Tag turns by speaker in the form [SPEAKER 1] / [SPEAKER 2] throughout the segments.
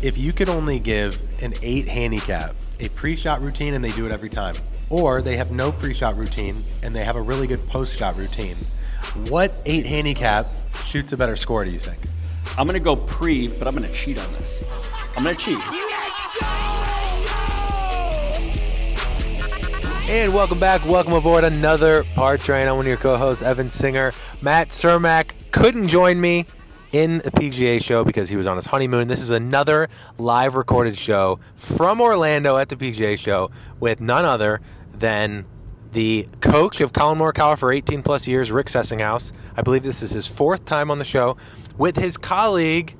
[SPEAKER 1] if you could only give an eight handicap a pre-shot routine and they do it every time, or they have no pre-shot routine and they have a really good post-shot routine, what eight handicap shoots a better score? Do you think?
[SPEAKER 2] I'm gonna go pre, but I'm gonna cheat on this. I'm gonna cheat.
[SPEAKER 1] And welcome back. Welcome aboard another Par Train. I'm one of your co-hosts, Evan Singer. Matt Cermak couldn't join me in the PGA show because he was on his honeymoon. This is another live recorded show from Orlando at the PGA show with none other than the coach of Collin Morikawa for 18 plus years, Rick Sessinghaus. I believe this is his fourth time on the show with his colleague,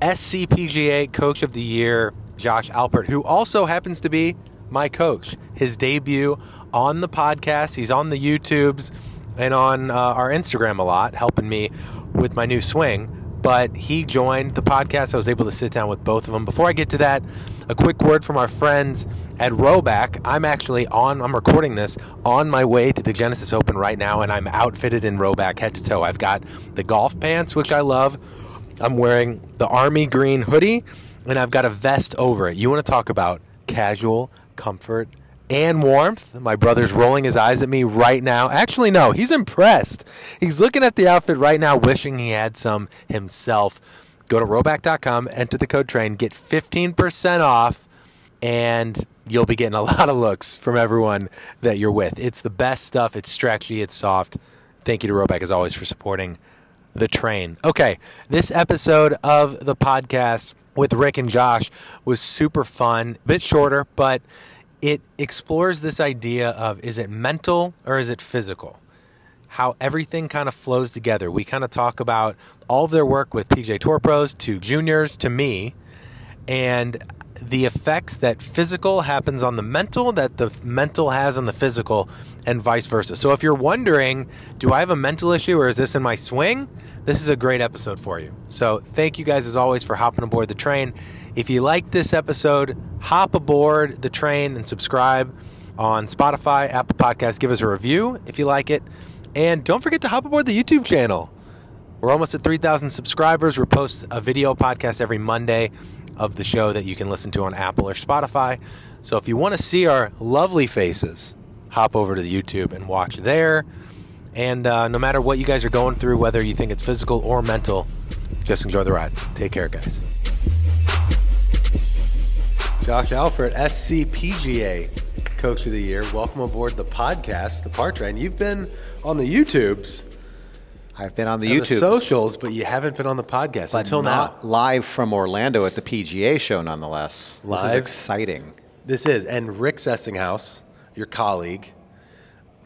[SPEAKER 1] SCPGA Coach of the Year, Josh Alpert, who also happens to be my coach. His debut on the podcast. He's on the YouTubes and on uh, our Instagram a lot, helping me with my new swing. But he joined the podcast. I was able to sit down with both of them. Before I get to that, a quick word from our friends at Rhoback. I'm actually on, I'm recording this on my way to the Genesis Open right now, and I'm outfitted in Rhoback head to toe. I've got the golf pants, which I love. I'm wearing the army green hoodie, and I've got a vest over it. You want to talk about casual comfort and warmth. My brother's rolling his eyes at me right now. Actually, no, he's impressed. He's looking at the outfit right now, wishing he had some himself. Go to rhoback.com, enter the code train, get 15% off, and you'll be getting a lot of looks from everyone that you're with. It's the best stuff. It's stretchy, it's soft. Thank you to Rhoback, as always, for supporting the train. Okay, this episode of the podcast with Rick and Josh was super fun, a bit shorter, but it explores this idea of is it mental or is it physical? How everything kind of flows together. We kind of talk about all of their work with PGA Tour pros to juniors to me and the effects that physical happens on the mental that the mental has on the physical and vice versa. So if you're wondering, do I have a mental issue or is this in my swing? This is a great episode for you. So thank you guys as always for hopping aboard the train. If you like this episode, hop aboard the train and subscribe on Spotify, Apple Podcasts. Give us a review if you like it. And don't forget to hop aboard the YouTube channel. We're almost at 3,000 subscribers. We post a video podcast every Monday of the show that you can listen to on Apple or Spotify. So if you want to see our lovely faces, hop over to the YouTube and watch there. And uh, no matter what you guys are going through, whether you think it's physical or mental, just enjoy the ride. Take care, guys. Josh Alpert, SCPGA Coach of the Year. Welcome aboard the podcast, The Par Train. You've been on the YouTubes,
[SPEAKER 3] I've been on the YouTube
[SPEAKER 1] socials, but you haven't been on the podcast
[SPEAKER 3] but
[SPEAKER 1] until
[SPEAKER 3] not
[SPEAKER 1] now.
[SPEAKER 3] live from Orlando at the PGA show, nonetheless. This is exciting.
[SPEAKER 1] This is, and Rick Sessinghaus, your colleague,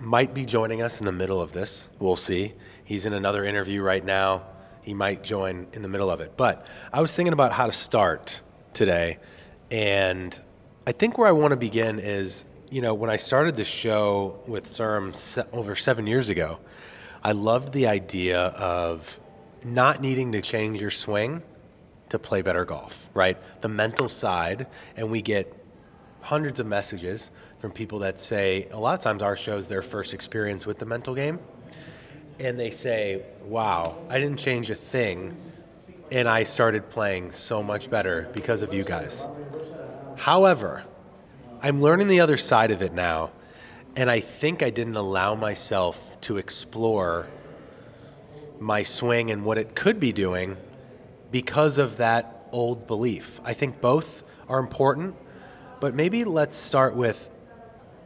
[SPEAKER 1] might be joining us in the middle of this. We'll see. He's in another interview right now. He might join in the middle of it. But I was thinking about how to start today, and I think where I want to begin is, you know, when I started the show with CERM se- over seven years ago, I loved the idea of not needing to change your swing to play better golf, right? The mental side, and we get hundreds of messages from people that say a lot of times our show is their first experience with the mental game. And they say, wow, I didn't change a thing, and I started playing so much better because of you guys. However, I'm learning the other side of it now, and I think I didn't allow myself to explore my swing and what it could be doing because of that old belief. I think both are important, but maybe let's start with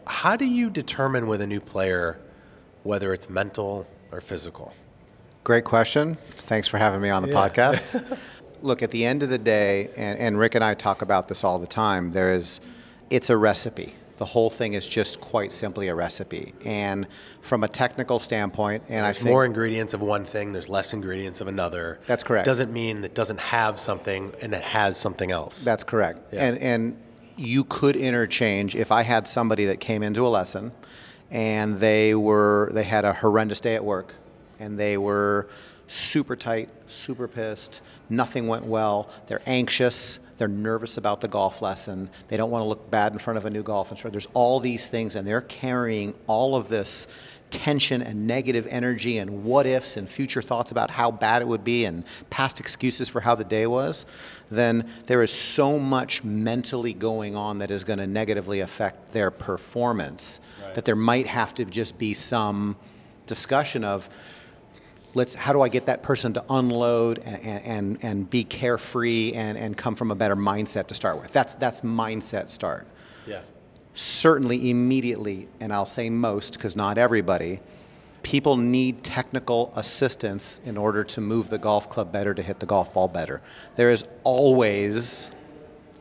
[SPEAKER 1] how do you determine with a new player whether it's mental or physical?
[SPEAKER 3] Great question. Thanks for having me on the podcast. Look, at the end of the day, and, and Rick and I talk about this all the time, there is, it's a recipe. The whole thing is just quite simply a recipe. And from a technical standpoint, and I
[SPEAKER 1] There's
[SPEAKER 3] think
[SPEAKER 1] more ingredients of one thing, there's less ingredients of another.
[SPEAKER 3] That's correct.
[SPEAKER 1] Doesn't mean it doesn't have something and it has something else.
[SPEAKER 3] That's correct.
[SPEAKER 1] Yeah.
[SPEAKER 3] And and you could interchange if I had somebody that came into a lesson and they were they had a horrendous day at work and they were super tight, super pissed, nothing went well, they're anxious, They're nervous about the golf lesson. They don't want to look bad in front of a new golf instructor. There's all these things, and they're carrying all of this tension and negative energy and what ifs and future thoughts about how bad it would be and past excuses for how the day was, then there is so much mentally going on that is going to negatively affect their performance that there might have to just be some discussion of let's how do I get that person to unload and, and, and be carefree and, and come from a better mindset to start with. That's that's mindset start.
[SPEAKER 4] Yeah.
[SPEAKER 3] Certainly immediately, and I'll say most because not everybody, people need technical assistance in order to move the golf club better, to hit the golf ball better. There is always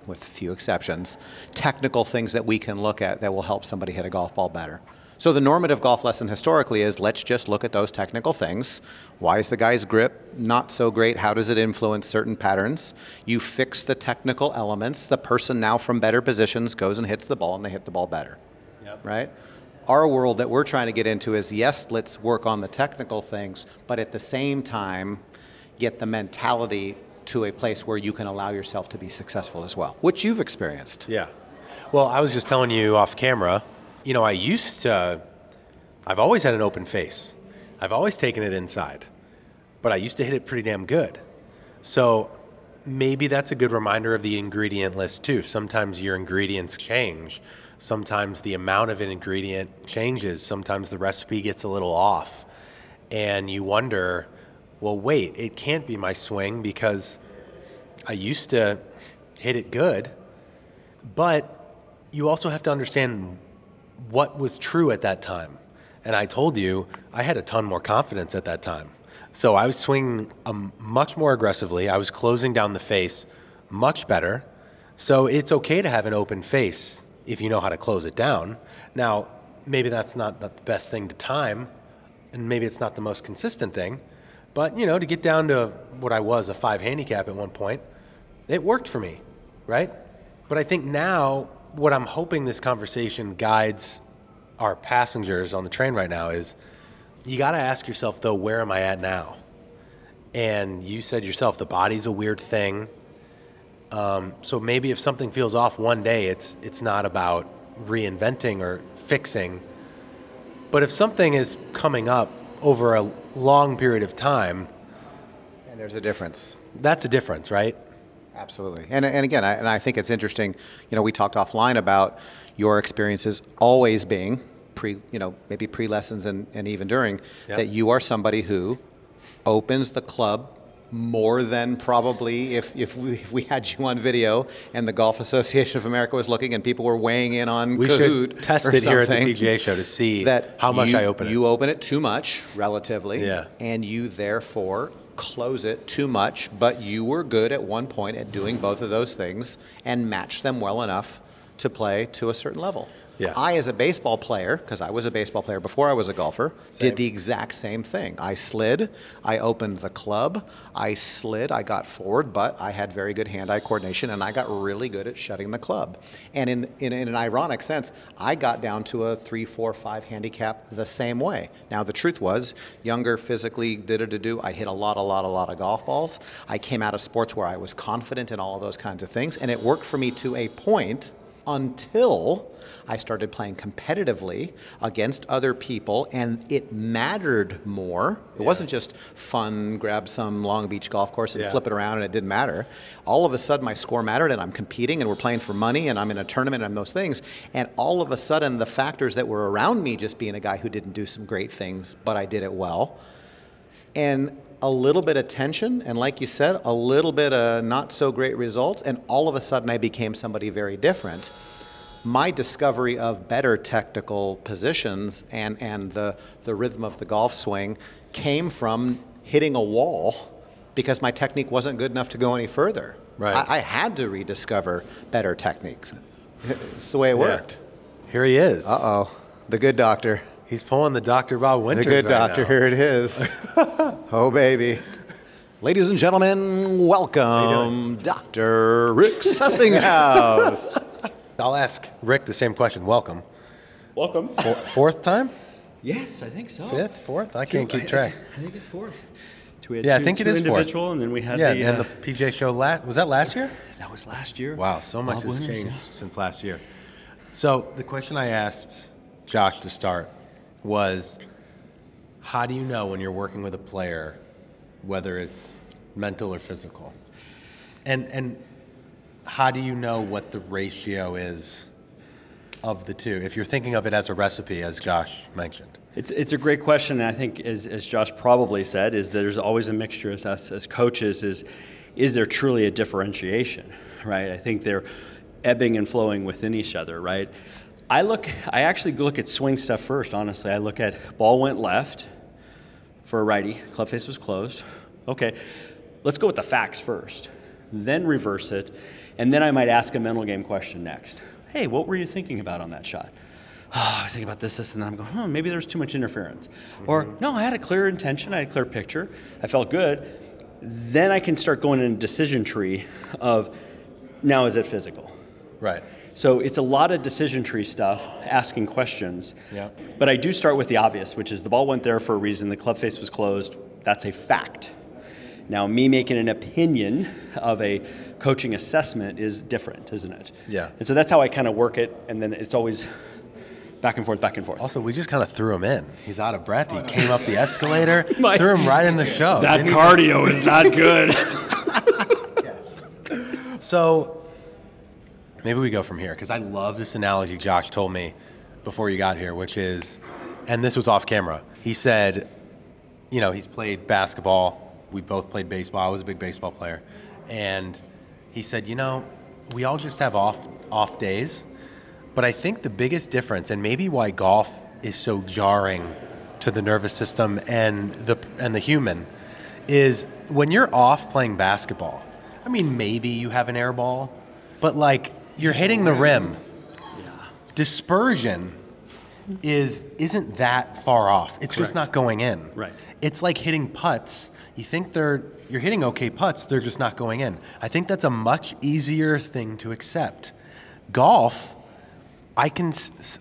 [SPEAKER 3] with a few exceptions, technical things that we can look at that will help somebody hit a golf ball better. So the normative golf lesson historically is let's just look at those technical things. Why is the guy's grip not so great? How does it influence certain patterns? You fix the technical elements. The person now from better positions goes and hits the ball and they hit the ball better.
[SPEAKER 4] Yep.
[SPEAKER 3] Right? Our world that we're trying to get into is yes, let's work on the technical things, but at the same time, get the mentality to a place where you can allow yourself to be successful as well, which you've experienced.
[SPEAKER 1] Yeah. Well, I was just telling you off camera you know, I used to, I've always had an open face. I've always taken it inside, but I used to hit it pretty damn good. So maybe that's a good reminder of the ingredient list too. Sometimes your ingredients change. Sometimes the amount of an ingredient changes. Sometimes the recipe gets a little off. And you wonder, well, wait, it can't be my swing because I used to hit it good. But you also have to understand what was true at that time. And I told you I had a ton more confidence at that time. So I was swinging um, much more aggressively. I was closing down the face much better. So it's okay to have an open face if you know how to close it down. Now, maybe that's not the best thing to time, and maybe it's not the most consistent thing. But, you know, to get down to what I was, a five handicap at one point, it worked for me, right? But I think now what I'm hoping this conversation guides our passengers on the train right now is you got to ask yourself though where am I at now? And you said yourself the body's a weird thing. Um, so maybe if something feels off one day, it's it's not about reinventing or fixing. But if something is coming up over a long period of time,
[SPEAKER 3] and there's a difference.
[SPEAKER 1] That's a difference, right?
[SPEAKER 3] Absolutely. And, and again, I, and I think it's interesting, you know, we talked offline about your experiences always being pre, you know, maybe pre-lessons and, and even during, yep. that you are somebody who opens the club more than probably if, if, we, if we had you on video and the Golf Association of America was looking and people were weighing in on
[SPEAKER 1] we
[SPEAKER 3] Kahoot
[SPEAKER 1] should test it here at the PGA show to see that how much
[SPEAKER 3] you,
[SPEAKER 1] I open it.
[SPEAKER 3] You open it too much, relatively,
[SPEAKER 1] yeah.
[SPEAKER 3] and you therefore close it too much, but you were good at one point at doing both of those things and match them well enough to play to a certain level.
[SPEAKER 1] Yeah.
[SPEAKER 3] I, as a baseball player, because I was a baseball player before I was a golfer, same. did the exact same thing. I slid, I opened the club, I slid, I got forward, but I had very good hand eye coordination and I got really good at shutting the club. And in, in, in, an ironic sense, I got down to a three, four, five handicap the same way. Now, the truth was, younger, physically, did it to do, I hit a lot, a lot, a lot of golf balls. I came out of sports where I was confident in all of those kinds of things, and it worked for me to a point until I started playing competitively against other people and it mattered more. It yeah. wasn't just fun, grab some Long Beach golf course and yeah. flip it around and it didn't matter. All of a sudden, my score mattered and I'm competing and we're playing for money and I'm in a tournament and those things. And all of a sudden, the factors that were around me, just being a guy who didn't do some great things, but I did it well. And a little bit of tension, and like you said, a little bit of not so great results, and all of a sudden I became somebody very different. My discovery of better technical positions and, and the, the rhythm of the golf swing came from hitting a wall because my technique wasn't good enough to go any further.
[SPEAKER 1] Right.
[SPEAKER 3] I, I had to rediscover better techniques. It's the way it worked.
[SPEAKER 1] Here he is.
[SPEAKER 3] Uh oh. The good doctor.
[SPEAKER 1] He's pulling the Dr. Bob Winters.
[SPEAKER 3] The good
[SPEAKER 1] right
[SPEAKER 3] doctor,
[SPEAKER 1] now.
[SPEAKER 3] here it is. oh, baby. Ladies and gentlemen, welcome Dr. Rick Sessinghaus.
[SPEAKER 1] I'll ask Rick the same question. Welcome.
[SPEAKER 2] Welcome.
[SPEAKER 1] fourth time?
[SPEAKER 2] Yes, I think so.
[SPEAKER 1] Fifth, fourth? I can't keep track.
[SPEAKER 2] I think it's fourth. We had
[SPEAKER 1] Yeah, I think it
[SPEAKER 2] two
[SPEAKER 1] is fourth.
[SPEAKER 2] and then we had
[SPEAKER 1] yeah,
[SPEAKER 2] the,
[SPEAKER 1] and
[SPEAKER 2] uh,
[SPEAKER 1] the PGA show last was that last year?
[SPEAKER 2] that was last year.
[SPEAKER 1] Wow, so much
[SPEAKER 2] Bob
[SPEAKER 1] has
[SPEAKER 2] Williams,
[SPEAKER 1] changed
[SPEAKER 2] yeah.
[SPEAKER 1] since last year. So the question I asked Josh to start was, how do you know when you're working with a player, whether it's mental or physical, and and how do you know what the ratio is of the two? If you're thinking of it as a recipe, as Josh mentioned.
[SPEAKER 2] It's, it's a great question, and I think, as, as Josh probably said, is there's always a mixture as us as coaches. Is is there truly a differentiation, right? I think they're ebbing and flowing within each other, right? I look, I actually look at swing stuff first. Honestly, I look at ball went left for a righty, club face was closed. Okay, let's go with the facts first, then reverse it, and then I might ask a mental game question next. Hey, what were you thinking about on that shot? Oh, I was thinking about this, this, and then I'm going, hmm, maybe there's too much interference. Or, no, I had a clear intention, I had a clear picture, I felt good. Then I can start going in a decision tree of now is it physical?
[SPEAKER 1] Right.
[SPEAKER 2] So it's a lot of decision tree stuff, asking questions.
[SPEAKER 1] Yeah.
[SPEAKER 2] But I do start with the obvious, which is the ball went there for a reason, the club face was closed. That's a fact. Now, me making an opinion of a coaching assessment is different, isn't it?
[SPEAKER 1] Yeah.
[SPEAKER 2] And so that's how I kind of work it, and then it's always back and forth, back and forth.
[SPEAKER 1] Also, we just kind of threw him in. He's out of breath. He came up the escalator,
[SPEAKER 2] My-
[SPEAKER 1] threw him right in the show.
[SPEAKER 2] that cardio is not good. Yes.
[SPEAKER 1] So maybe we go from here because I love this analogy Josh told me before you got here, which is, and this was off camera. He said, you know, he's played basketball. We both played baseball. I was a big baseball player, and he said, you know, we all just have off off days, but I think the biggest difference, and maybe why golf is so jarring to the nervous system and the and the human, is when you're off playing basketball. I mean, maybe you have an air ball, but like you're hitting the rim. Yeah. Dispersion is isn't that far off. It's just not going in.
[SPEAKER 2] Right.
[SPEAKER 1] It's like hitting putts. You think they're you're hitting okay putts, they're just not going in. I think that's a much easier thing to accept. Golf, I can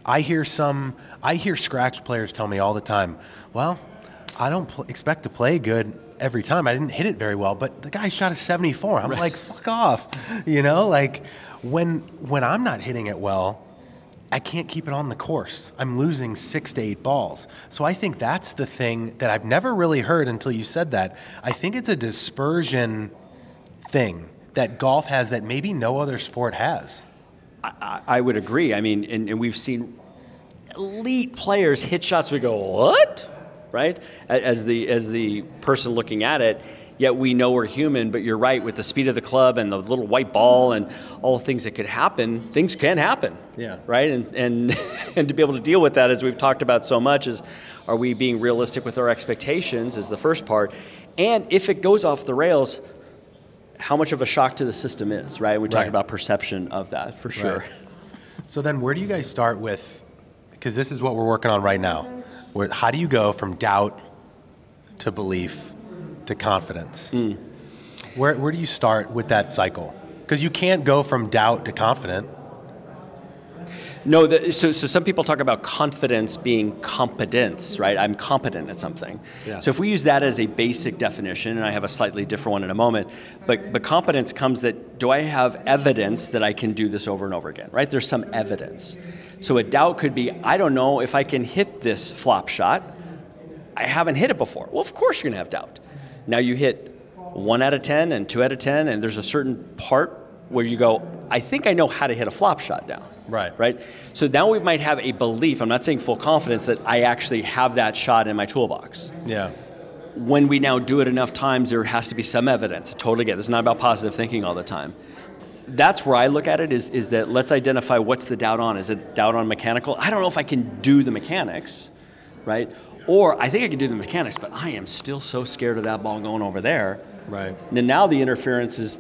[SPEAKER 1] I hear some I hear scratch players tell me all the time, "Well, I don't pl- expect to play good every time. I didn't hit it very well, but the guy shot a 74." I'm like, "Fuck off." You know, like when when I'm not hitting it well, I can't keep it on the course. I'm losing six to eight balls. So I think that's the thing that I've never really heard until you said that. I think it's a dispersion thing that golf has that maybe no other sport has.
[SPEAKER 2] I, I would agree. I mean, and, and we've seen elite players hit shots. We go, what? Right? As the as the person looking at it, yet we know we're human. But you're right with the speed of the club and the little white ball and all the things that could happen. Things can happen.
[SPEAKER 1] Yeah.
[SPEAKER 2] Right. And and and to be able to deal with that, as we've talked about so much, is are we being realistic with our expectations? Is the first part, and if it goes off the rails. How much of a shock to the system is, right? We talk
[SPEAKER 1] Right.
[SPEAKER 2] about perception of that for sure.
[SPEAKER 1] Right. So then, where do you guys start with? Because this is what we're working on right now. Where, how do you go from doubt to belief to confidence? Hmm. Where, where do you start with that cycle? Because you can't go from doubt to confident.
[SPEAKER 2] No, the, so, so some people talk about confidence being competence, right? I'm competent at something.
[SPEAKER 1] Yeah.
[SPEAKER 2] So if we use that as a basic definition, and I have a slightly different one in a moment, but, but competence comes that do I have evidence that I can do this over and over again, right? There's some evidence. So a doubt could be I don't know if I can hit this flop shot. I haven't hit it before. Well, of course you're going to have doubt. Now you hit one out of 10 and two out of 10, and there's a certain part where you go, I think I know how to hit a flop shot now.
[SPEAKER 1] Right.
[SPEAKER 2] Right? So now we might have a belief, I'm not saying full confidence, that I actually have that shot in my toolbox.
[SPEAKER 1] Yeah.
[SPEAKER 2] When we now do it enough times, there has to be some evidence. I totally get it. This is not about positive thinking all the time. That's where I look at it is, is that let's identify what's the doubt on. Is it doubt on mechanical? I don't know if I can do the mechanics, right? Or I think I can do the mechanics, but I am still so scared of that ball going over there.
[SPEAKER 1] Right.
[SPEAKER 2] And now the interference is,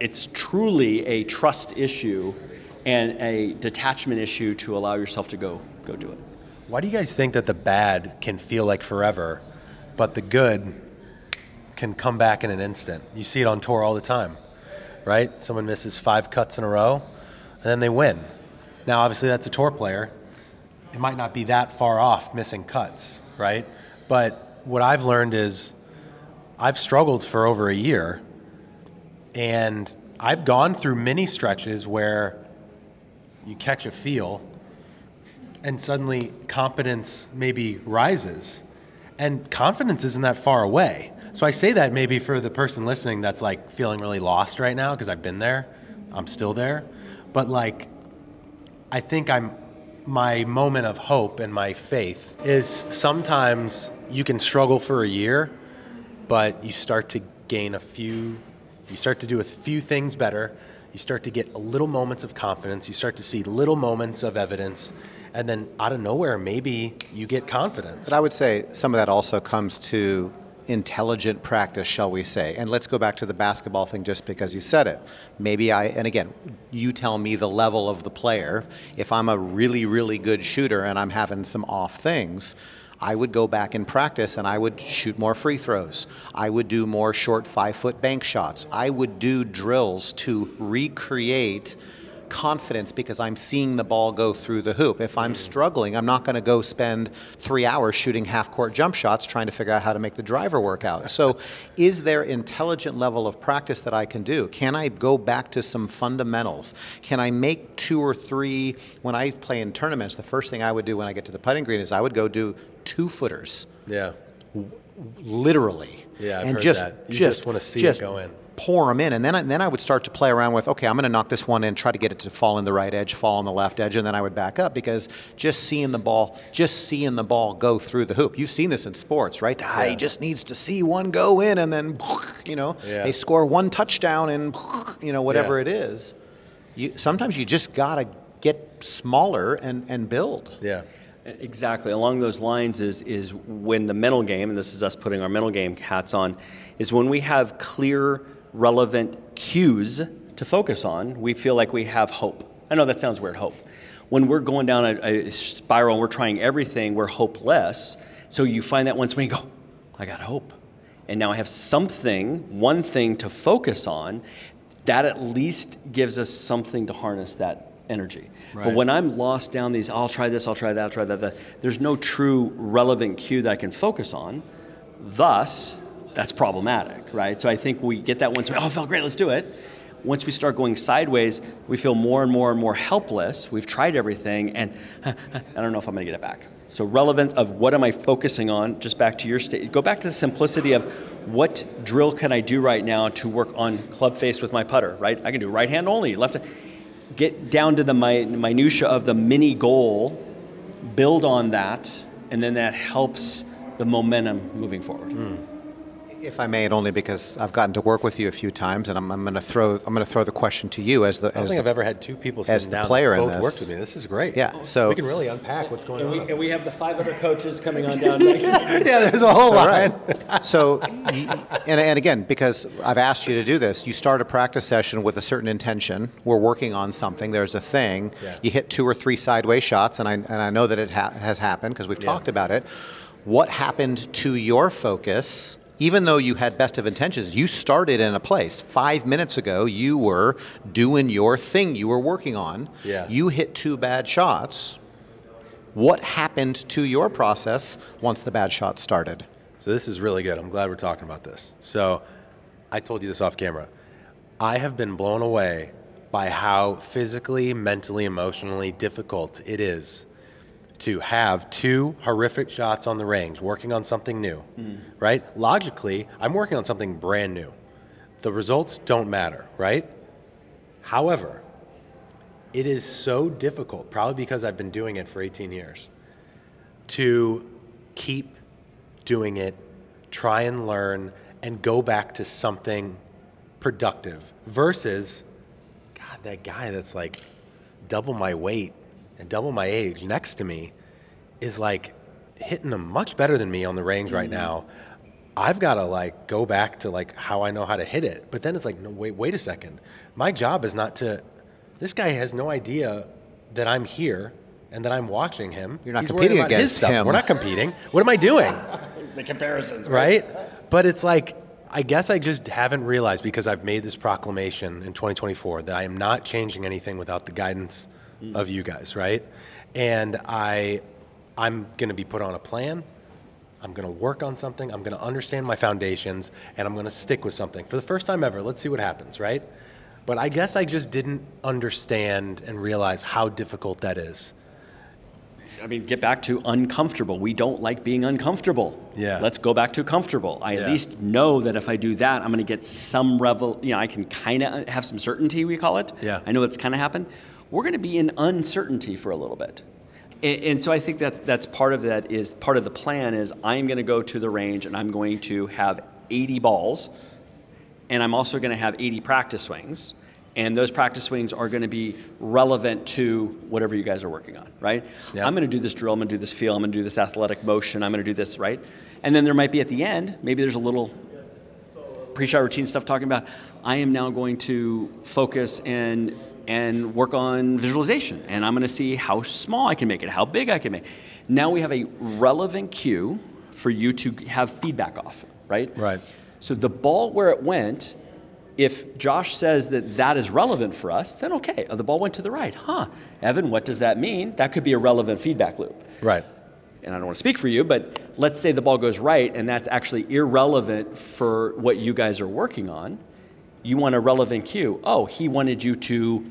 [SPEAKER 2] it's truly a trust issue and a detachment issue to allow yourself to go go do it.
[SPEAKER 1] Why do you guys think that the bad can feel like forever, but the good can come back in an instant? You see it on tour all the time, right? Someone misses five cuts in a row, and then they win. Now, obviously, that's a tour player. It might not be that far off missing cuts, right? But what I've learned is I've struggled for over a year, and I've gone through many stretches where you catch a feel, and suddenly competence maybe rises, and confidence isn't that far away. So I say that maybe for the person listening that's like feeling really lost right now because I've been there, I'm still there, but like I think I'm my moment of hope and my faith is sometimes you can struggle for a year, but you start to gain a few, you start to do a few things better. You start to get little moments of confidence. You start to see little moments of evidence. And then out of nowhere, maybe you get confidence.
[SPEAKER 3] But I would say some of that also comes to intelligent practice, shall we say. And let's go back to the basketball thing just because you said it. Maybe I, and again, you tell me the level of the player. If I'm a really, really good shooter and I'm having some off things, I would go back and practice and I would shoot more free throws. I would do more short five foot bank shots. I would do drills to recreate confidence because I'm seeing the ball go through the hoop. If I'm struggling, I'm not going to go spend three hours shooting half court jump shots trying to figure out how to make the driver work out. So, is there intelligent level of practice that I can do? Can I go back to some fundamentals? Can I make two or three? When I play in tournaments, the first thing I would do when I get to the putting green is I would go do two footers
[SPEAKER 1] yeah.
[SPEAKER 3] literally.
[SPEAKER 1] Yeah, I've
[SPEAKER 3] and
[SPEAKER 1] heard
[SPEAKER 3] just,
[SPEAKER 1] that. You
[SPEAKER 3] just
[SPEAKER 1] just wanna see it go in.
[SPEAKER 3] Pour them in, and then I, then I would start to play around with. Okay, I'm going to knock this one in, try to get it to fall in the right edge, fall on the left edge, and then I would back up because just seeing the ball, just seeing the ball go through the hoop. You've seen this in sports, right? Ah, he just needs to see one go in, and then you know
[SPEAKER 1] Yeah.
[SPEAKER 3] they score one touchdown, and you know whatever
[SPEAKER 1] Yeah.
[SPEAKER 3] it is. You, sometimes you just got to get smaller and, and build.
[SPEAKER 1] Yeah.
[SPEAKER 2] Exactly. Along those lines is is when the mental game, and this is us putting our mental game hats on, is when we have clear, relevant cues to focus on, we feel like we have hope. I know that sounds weird, hope. When we're going down a, a spiral and we're trying everything, we're hopeless. So you find that once we go, I got hope. And now I have something, one thing to focus on, that at least gives us something to harness that energy. But when I'm lost down these, I'll try this, I'll try that, I'll try that, that, there's no true relevant cue that I can focus on. Thus, that's problematic, right? So I think we get that once, we, oh, it felt great, let's do it. Once we start going sideways, we feel more and more and more helpless. We've tried everything, and I don't know if I'm going to get it back. So relevant of what am I focusing on? Just back to your state. Go back to the simplicity of what drill can I do right now to work on club face with my putter, right? I can do right hand only, left. Get down to the mi- minutia of the mini goal, build on that, and then that helps the momentum moving forward. Hmm.
[SPEAKER 3] If I may, and only because I've gotten to work with you a few times, and I'm, I'm going to throw I'm going to throw the question to you as the
[SPEAKER 1] I don't
[SPEAKER 3] as
[SPEAKER 1] think
[SPEAKER 3] the,
[SPEAKER 1] I've ever had two people
[SPEAKER 3] as the player
[SPEAKER 1] that
[SPEAKER 3] in
[SPEAKER 1] both
[SPEAKER 3] this.
[SPEAKER 1] worked with me. This is great.
[SPEAKER 3] Yeah, so-
[SPEAKER 1] we can really unpack what's going
[SPEAKER 2] And we,
[SPEAKER 1] on.
[SPEAKER 2] and we have the five other coaches coming on down next.
[SPEAKER 1] yeah, there's a whole
[SPEAKER 3] All
[SPEAKER 1] line.
[SPEAKER 3] right. so, and, and again, because I've asked you to do this, you start a practice session with a certain intention. We're working on something. There's a thing.
[SPEAKER 1] Yeah.
[SPEAKER 3] You hit two or three sideways shots, and I and I know that it ha- has happened because we've talked about it. What happened to your focus? Even though you had best of intentions, you started in a place. Five minutes ago, you were doing your thing you were working on.
[SPEAKER 1] Yeah.
[SPEAKER 3] You hit two bad shots. What happened to your process once the bad shots started?
[SPEAKER 1] So this is really good. I'm glad we're talking about this. So I told you this off camera. I have been blown away by how physically, mentally, emotionally difficult it is to have two horrific shots on the range, working on something new, mm. right? Logically, I'm working on something brand new. The results don't matter, right? However, it is so difficult, probably because I've been doing it for 18 years, to keep doing it, try and learn, and go back to something productive versus, God, that guy that's like double my weight and double my age next to me is like hitting them much better than me on the range right mm-hmm. now. I've got to like go back to like how I know how to hit it. But then it's like, no, wait, wait a second. My job is not to. This guy has no idea that I'm here and that I'm watching him.
[SPEAKER 3] You're not
[SPEAKER 1] He's
[SPEAKER 3] competing
[SPEAKER 1] worried about his
[SPEAKER 3] against
[SPEAKER 1] stuff.
[SPEAKER 3] him.
[SPEAKER 1] We're not competing. What am I doing?
[SPEAKER 2] the comparisons,
[SPEAKER 1] right? But it's like, I guess I just haven't realized because I've made this proclamation in 2024 that I am not changing anything without the guidance of you guys, right? And I, I'm going to be put on a plan. I'm going to work on something, I'm going to understand my foundations, and I'm going to stick with something. For the first time ever, let's see what happens, right? But I guess I just didn't understand and realize how difficult that is.
[SPEAKER 2] I mean, get back to uncomfortable. We don't like being uncomfortable.
[SPEAKER 1] Yeah.
[SPEAKER 2] Let's go back to comfortable. I
[SPEAKER 1] Yeah.
[SPEAKER 2] at least know that if I do that, I'm going to get some revel. You know, I can kind of have some certainty. We call it.
[SPEAKER 1] Yeah.
[SPEAKER 2] I know it's kind of happened. We're going to be in uncertainty for a little bit, and, and so I think that that's part of that. Is part of the plan is I'm going to go to the range and I'm going to have 80 balls, and I'm also going to have 80 practice swings. And those practice swings are going to be relevant to whatever you guys are working on, right?
[SPEAKER 1] Yeah.
[SPEAKER 2] I'm going to do this drill, I'm going to do this feel, I'm going to do this athletic motion, I'm going to do this, right? And then there might be at the end, maybe there's a little pre-shot routine stuff talking about I am now going to focus and and work on visualization and I'm going to see how small I can make it, how big I can make. Now we have a relevant cue for you to have feedback off, right?
[SPEAKER 1] Right.
[SPEAKER 2] So the ball where it went, if Josh says that that is relevant for us, then okay, the ball went to the right. Huh. Evan, what does that mean? That could be a relevant feedback loop
[SPEAKER 1] Right.
[SPEAKER 2] and I don't want to speak for you, but let's say the ball goes right and that's actually irrelevant for what you guys are working on. You want a relevant cue. Oh, he wanted you to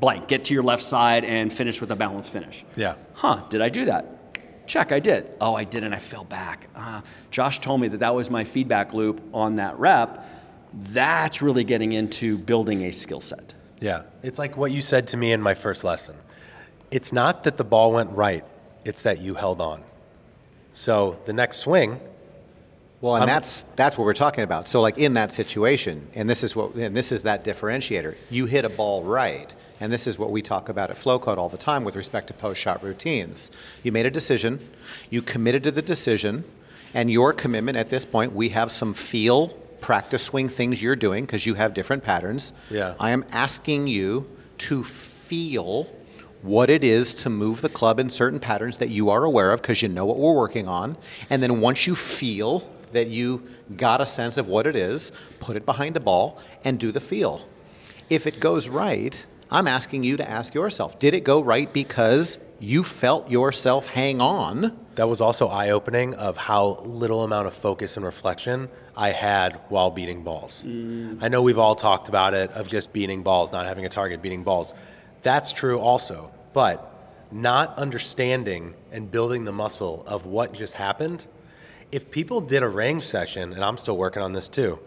[SPEAKER 2] blank, get to your left side and finish with a balanced finish.
[SPEAKER 1] Yeah.
[SPEAKER 2] Huh, did I do that? Check, I did. Oh, I didn't, I fell back. Uh, Josh told me that that was my feedback loop on that rep. That's really getting into building a skill set.
[SPEAKER 1] Yeah. It's like what you said to me in my first lesson. It's not that the ball went right, it's that you held on. So the next swing,
[SPEAKER 3] Well, and that's that's what we're talking about. So, like in that situation, and this is what, and this is that differentiator. You hit a ball right, and this is what we talk about at Flowcode all the time with respect to post-shot routines. You made a decision, you committed to the decision, and your commitment at this point, we have some feel practice swing things you're doing because you have different patterns.
[SPEAKER 1] Yeah.
[SPEAKER 3] I am asking you to feel what it is to move the club in certain patterns that you are aware of because you know what we're working on. And then once you feel that you got a sense of what it is, put it behind the ball and do the feel. If it goes right, I'm asking you to ask yourself, did it go right because you felt yourself hang on?
[SPEAKER 1] that was also eye opening of how little amount of focus and reflection I had while beating balls. Mm. I know we've all talked about it of just beating balls, not having a target, beating balls. That's true also, but not understanding and building the muscle of what just happened. If people did a range session, and I'm still working on this too,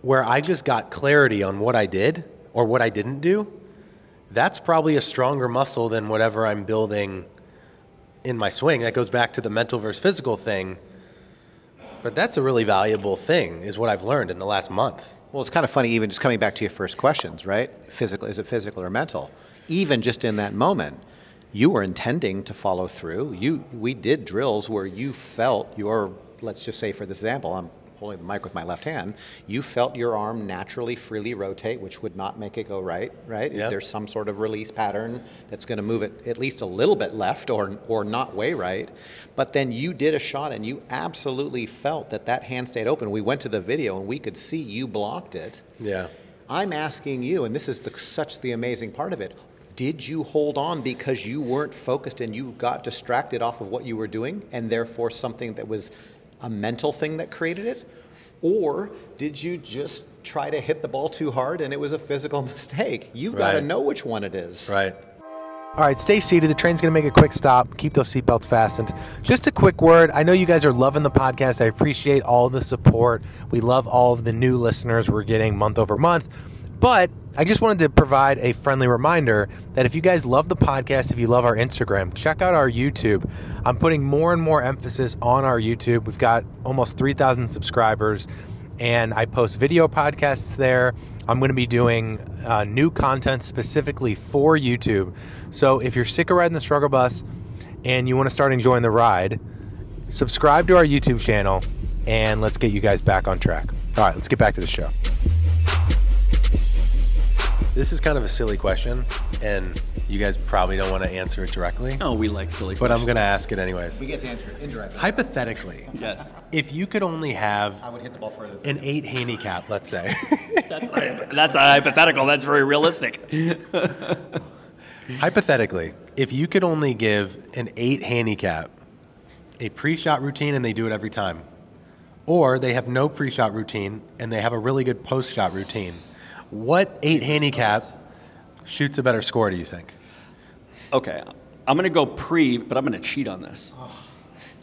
[SPEAKER 1] where I just got clarity on what I did or what I didn't do, that's probably a stronger muscle than whatever I'm building in my swing. That goes back to the mental versus physical thing. But that's a really valuable thing, is what I've learned in the last month.
[SPEAKER 3] Well, it's kind of funny, even just coming back to your first questions, right? Physical, is it physical or mental? Even just in that moment, you were intending to follow through. You, we did drills where you felt your, let's just say for this example, I'm holding the mic with my left hand, you felt your arm naturally freely rotate, which would not make it go right, right?
[SPEAKER 1] Yep.
[SPEAKER 3] There's some sort of release pattern that's going to move it at least a little bit left or, or not way right. But then you did a shot and you absolutely felt that that hand stayed open. We went to the video and we could see you blocked it.
[SPEAKER 1] Yeah.
[SPEAKER 3] I'm asking you, and this is the, such the amazing part of it. Did you hold on because you weren't focused and you got distracted off of what you were doing, and therefore something that was a mental thing that created it? Or did you just try to hit the ball too hard and it was a physical mistake? You've got to know which one it is.
[SPEAKER 1] Right.
[SPEAKER 4] All right, stay seated. The train's going to make a quick stop. Keep those seatbelts fastened. Just a quick word. I know you guys are loving the podcast. I appreciate all the support. We love all of the new listeners we're getting month over month. But I just wanted to provide a friendly reminder that if you guys love the podcast, if you love our Instagram, check out our YouTube. I'm putting more and more emphasis on our YouTube. We've got almost 3,000 subscribers and I post video podcasts there. I'm going to be doing uh, new content specifically for YouTube. So if you're sick of riding the struggle bus and you want to start enjoying the ride, subscribe to our YouTube channel and let's get you guys back on track. All right, let's get back to the show.
[SPEAKER 1] This is kind of a silly question, and you guys probably don't want to answer it directly,
[SPEAKER 2] Oh, we like silly
[SPEAKER 1] but I'm going to ask it anyways.
[SPEAKER 3] We get to enter indirectly.
[SPEAKER 1] Hypothetically,
[SPEAKER 2] Yes.
[SPEAKER 1] if you could only have
[SPEAKER 3] I would hit the ball further.
[SPEAKER 1] an eight handicap, let's say,
[SPEAKER 2] That's, that's hypothetical. That's very realistic.
[SPEAKER 1] hypothetically, if you could only give an eight handicap a pre-shot routine and they do it every time, or they have no pre-shot routine and they have a really good post-shot routine. What eight handicap shoots a better score? Do you think?
[SPEAKER 2] Okay, I'm going to go pre, but I'm going to cheat on this.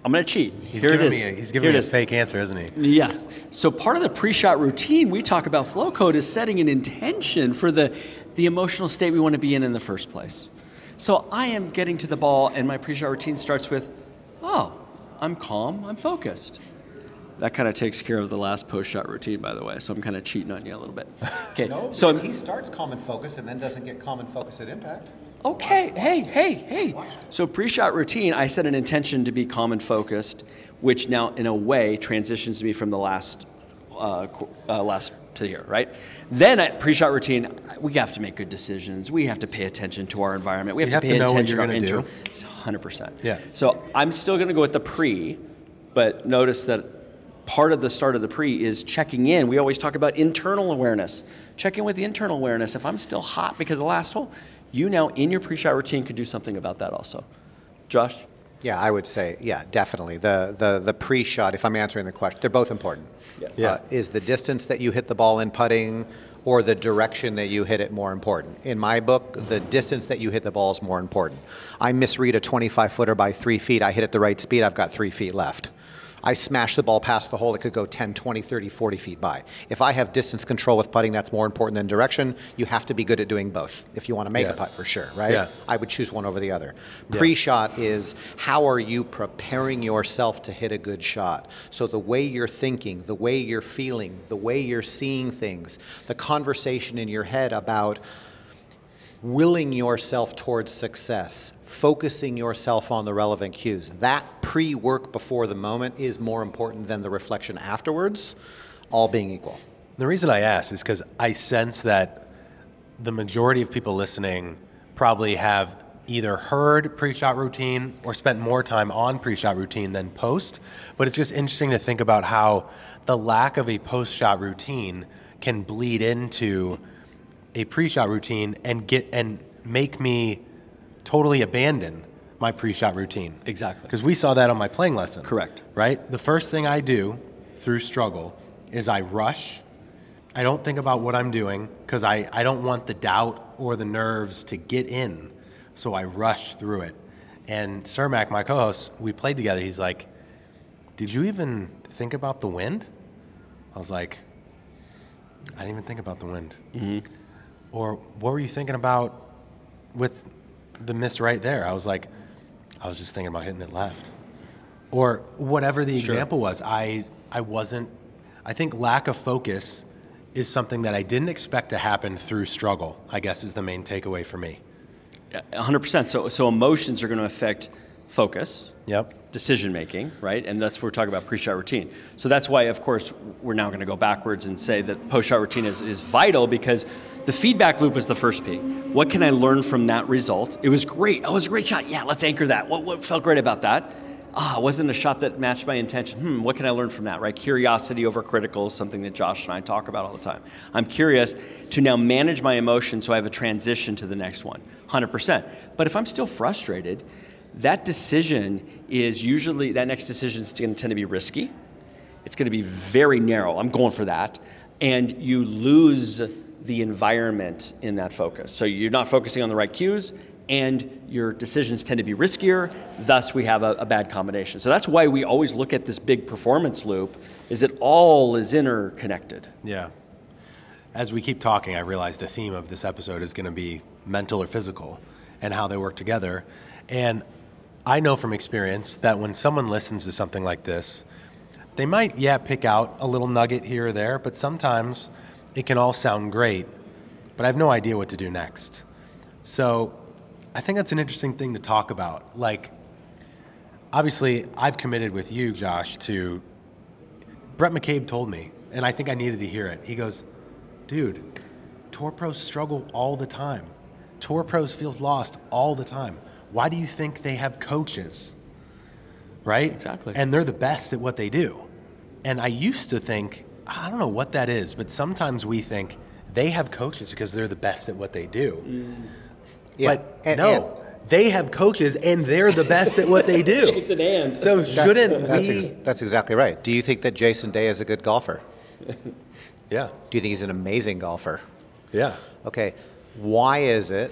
[SPEAKER 2] I'm going to cheat.
[SPEAKER 1] He's
[SPEAKER 2] Here it
[SPEAKER 1] giving
[SPEAKER 2] is.
[SPEAKER 1] me a, he's giving
[SPEAKER 2] Here
[SPEAKER 1] me a fake answer, isn't he?
[SPEAKER 2] Yes. So part of the pre-shot routine we talk about Flowcode is setting an intention for the the emotional state we want to be in in the first place. So I am getting to the ball, and my pre-shot routine starts with, "Oh, I'm calm. I'm focused." That kind of takes care of the last post-shot routine, by the way. So I'm kind of cheating on you a little bit. Okay. so I'm,
[SPEAKER 3] he starts common focus and then doesn't get common focus at impact.
[SPEAKER 2] Okay, hey, hey, hey. So pre-shot routine, I set an intention to be and focused, which now, in a way, transitions me from the last, uh, uh, last to here, right? Then at pre-shot routine, we have to make good decisions. We have to pay attention to our environment. We have to
[SPEAKER 1] have
[SPEAKER 2] pay
[SPEAKER 1] to
[SPEAKER 2] attention to our
[SPEAKER 1] gonna
[SPEAKER 2] 100%.
[SPEAKER 1] Yeah.
[SPEAKER 2] So I'm still going to go with the pre, but notice that part of the start of the pre is checking in. We always talk about internal awareness. Check in with the internal awareness. If I'm still hot because of the last hole, you now in your pre-shot routine could do something about that also. Josh?
[SPEAKER 3] Yeah, I would say, yeah, definitely. The the the pre-shot, if I'm answering the question, they're both important.
[SPEAKER 2] Yes.
[SPEAKER 1] Yeah.
[SPEAKER 3] Uh, is the distance that you hit the ball in putting or the direction that you hit it more important? In my book, the distance that you hit the ball is more important. I misread a 25 footer by three feet. I hit it the right speed. I've got three feet left. I smash the ball past the hole. It could go 10, 20, 30, 40 feet by. If I have distance control with putting, that's more important than direction. You have to be good at doing both if you want to make
[SPEAKER 1] Yeah.
[SPEAKER 3] a putt for sure, right?
[SPEAKER 1] Yeah.
[SPEAKER 3] I would choose one over the other. Pre-shot is how are you preparing yourself to hit a good shot? So the way you're thinking, the way you're feeling, the way you're seeing things, the conversation in your head about willing yourself towards success, focusing yourself on the relevant cues. That pre-work before the moment is more important than the reflection afterwards, all being equal.
[SPEAKER 1] The reason I ask is because I sense that the majority of people listening probably have either heard pre-shot routine or spent more time on pre-shot routine than post. But it's just interesting to think about how the lack of a post-shot routine can bleed into a pre-shot routine and get and make me totally abandon my pre-shot routine.
[SPEAKER 2] Exactly.
[SPEAKER 1] Because we saw that on my playing lesson.
[SPEAKER 2] Correct.
[SPEAKER 1] Right? The first thing I do through struggle is I rush. I don't think about what I'm doing because I, I don't want the doubt or the nerves to get in. So I rush through it. And Cermak, my co host, we played together. He's like, Did you even think about the wind? I was like, I didn't even think about the wind. Mm-hmm. Or what were you thinking about with the miss right there? I was like, I was just thinking about hitting it left. Or whatever the example was. I I wasn't I think lack of focus is something that I didn't expect to happen through struggle, I guess is the main takeaway for me.
[SPEAKER 2] 100%. So, so emotions are going to affect focus,
[SPEAKER 1] Yep.
[SPEAKER 2] decision making, right? And that's what we're talking about pre-shot routine. So that's why, of course, we're now going to go backwards and say that post-shot routine is, is vital because the feedback loop was the first P. What can I learn from that result? It was great. Oh, it was a great shot. Yeah, let's anchor that. What, what felt great about that? Ah, wasn't a shot that matched my intention. Hmm, what can I learn from that, right? Curiosity over critical is something that Josh and I talk about all the time. I'm curious to now manage my emotions so I have a transition to the next one, 100%. But if I'm still frustrated, that decision is usually, that next decision is going to tend to be risky. It's going to be very narrow. I'm going for that. And you lose the environment in that focus. So you're not focusing on the right cues, and your decisions tend to be riskier. Thus, we have a, a bad combination. So that's why we always look at this big performance loop, is that all is interconnected.
[SPEAKER 1] Yeah. As we keep talking, I realize the theme of this episode is going to be mental or physical and how they work together. And I know from experience that when someone listens to something like this, they might, yeah, pick out a little nugget here or there, but sometimes it can all sound great, but I have no idea what to do next. So I think that's an interesting thing to talk about. Like, obviously, I've committed with you, Josh, to Brett McCabe told me, and I think I needed to hear it. He goes, dude, tour pros struggle all the time. Tour pros feels lost all the time. Why do you think they have coaches? Right?
[SPEAKER 2] Exactly.
[SPEAKER 1] And they're the best at what they do. And I used to think, I don't know what that is, but sometimes we think they have coaches because they're the best at what they do. Mm.
[SPEAKER 3] Yeah.
[SPEAKER 1] But
[SPEAKER 3] And-
[SPEAKER 1] no, they have coaches and they're the best at what they do.
[SPEAKER 2] It's an and.
[SPEAKER 1] So shouldn't
[SPEAKER 3] That's,
[SPEAKER 1] we?
[SPEAKER 3] ex- that's exactly right. Do you think that Jason Day is a good golfer?
[SPEAKER 1] yeah,
[SPEAKER 3] Do you think he's an amazing golfer?
[SPEAKER 1] yeah.
[SPEAKER 3] Okay, why is it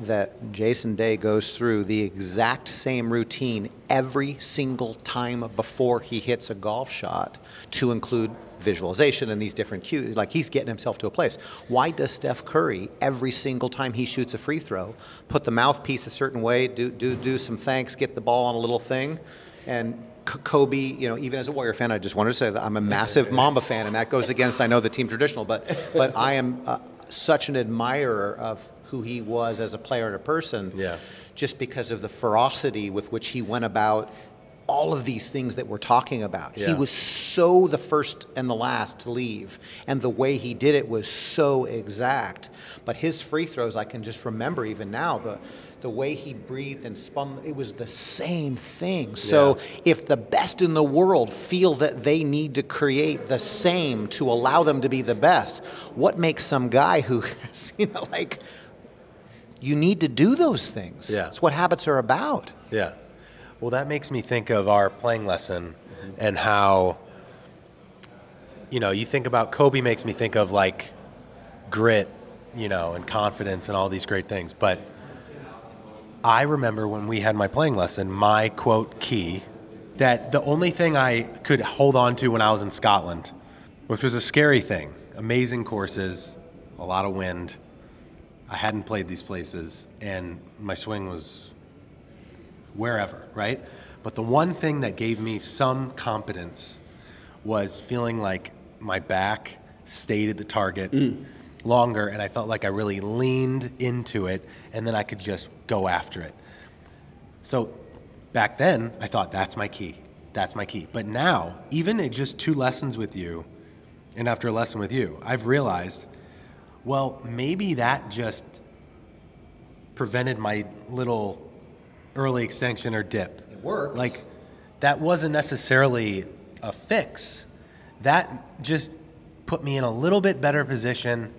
[SPEAKER 3] that Jason Day goes through the exact same routine every single time before he hits a golf shot to include visualization and these different cues? Like he's getting himself to a place. Why does Steph Curry every single time he shoots a free throw put the mouthpiece a certain way, do do do some thanks, get the ball on a little thing, and Kobe, you know, even as a Warrior fan, I just wanted to say that I'm a massive Mamba fan, and that goes against, I know, the team traditional, but but I am uh, such an admirer of who he was as a player and a person,
[SPEAKER 1] Yeah.
[SPEAKER 3] just because of the ferocity with which he went about all of these things that we're talking about. He was so the first and the last to leave, and the way he did it was so exact. But his free throws, I can just remember even now the the way he breathed and spun. It was the same thing. So if the best in the world feel that they need to create the same to allow them to be the best, what makes some guy who, you know, like. You need to do those things.
[SPEAKER 1] Yeah.
[SPEAKER 3] That's what habits are about.
[SPEAKER 1] Yeah. Well, that makes me think of our playing lesson mm-hmm. and how, you know, you think about Kobe makes me think of like grit, you know, and confidence and all these great things. But I remember when we had my playing lesson, my quote key that the only thing I could hold on to when I was in Scotland, which was a scary thing, amazing courses, a lot of wind. I hadn't played these places, and my swing was wherever, right? But the one thing that gave me some competence was feeling like my back stayed at the target mm. longer and I felt like I really leaned into it and then I could just go after it. So back then, I thought that's my key. That's my key. But now, even at just two lessons with you, and after a lesson with you, I've realized, well, maybe that just prevented my little early extension or dip. It
[SPEAKER 3] worked.
[SPEAKER 1] Like that wasn't necessarily a fix. That just put me in a little bit better position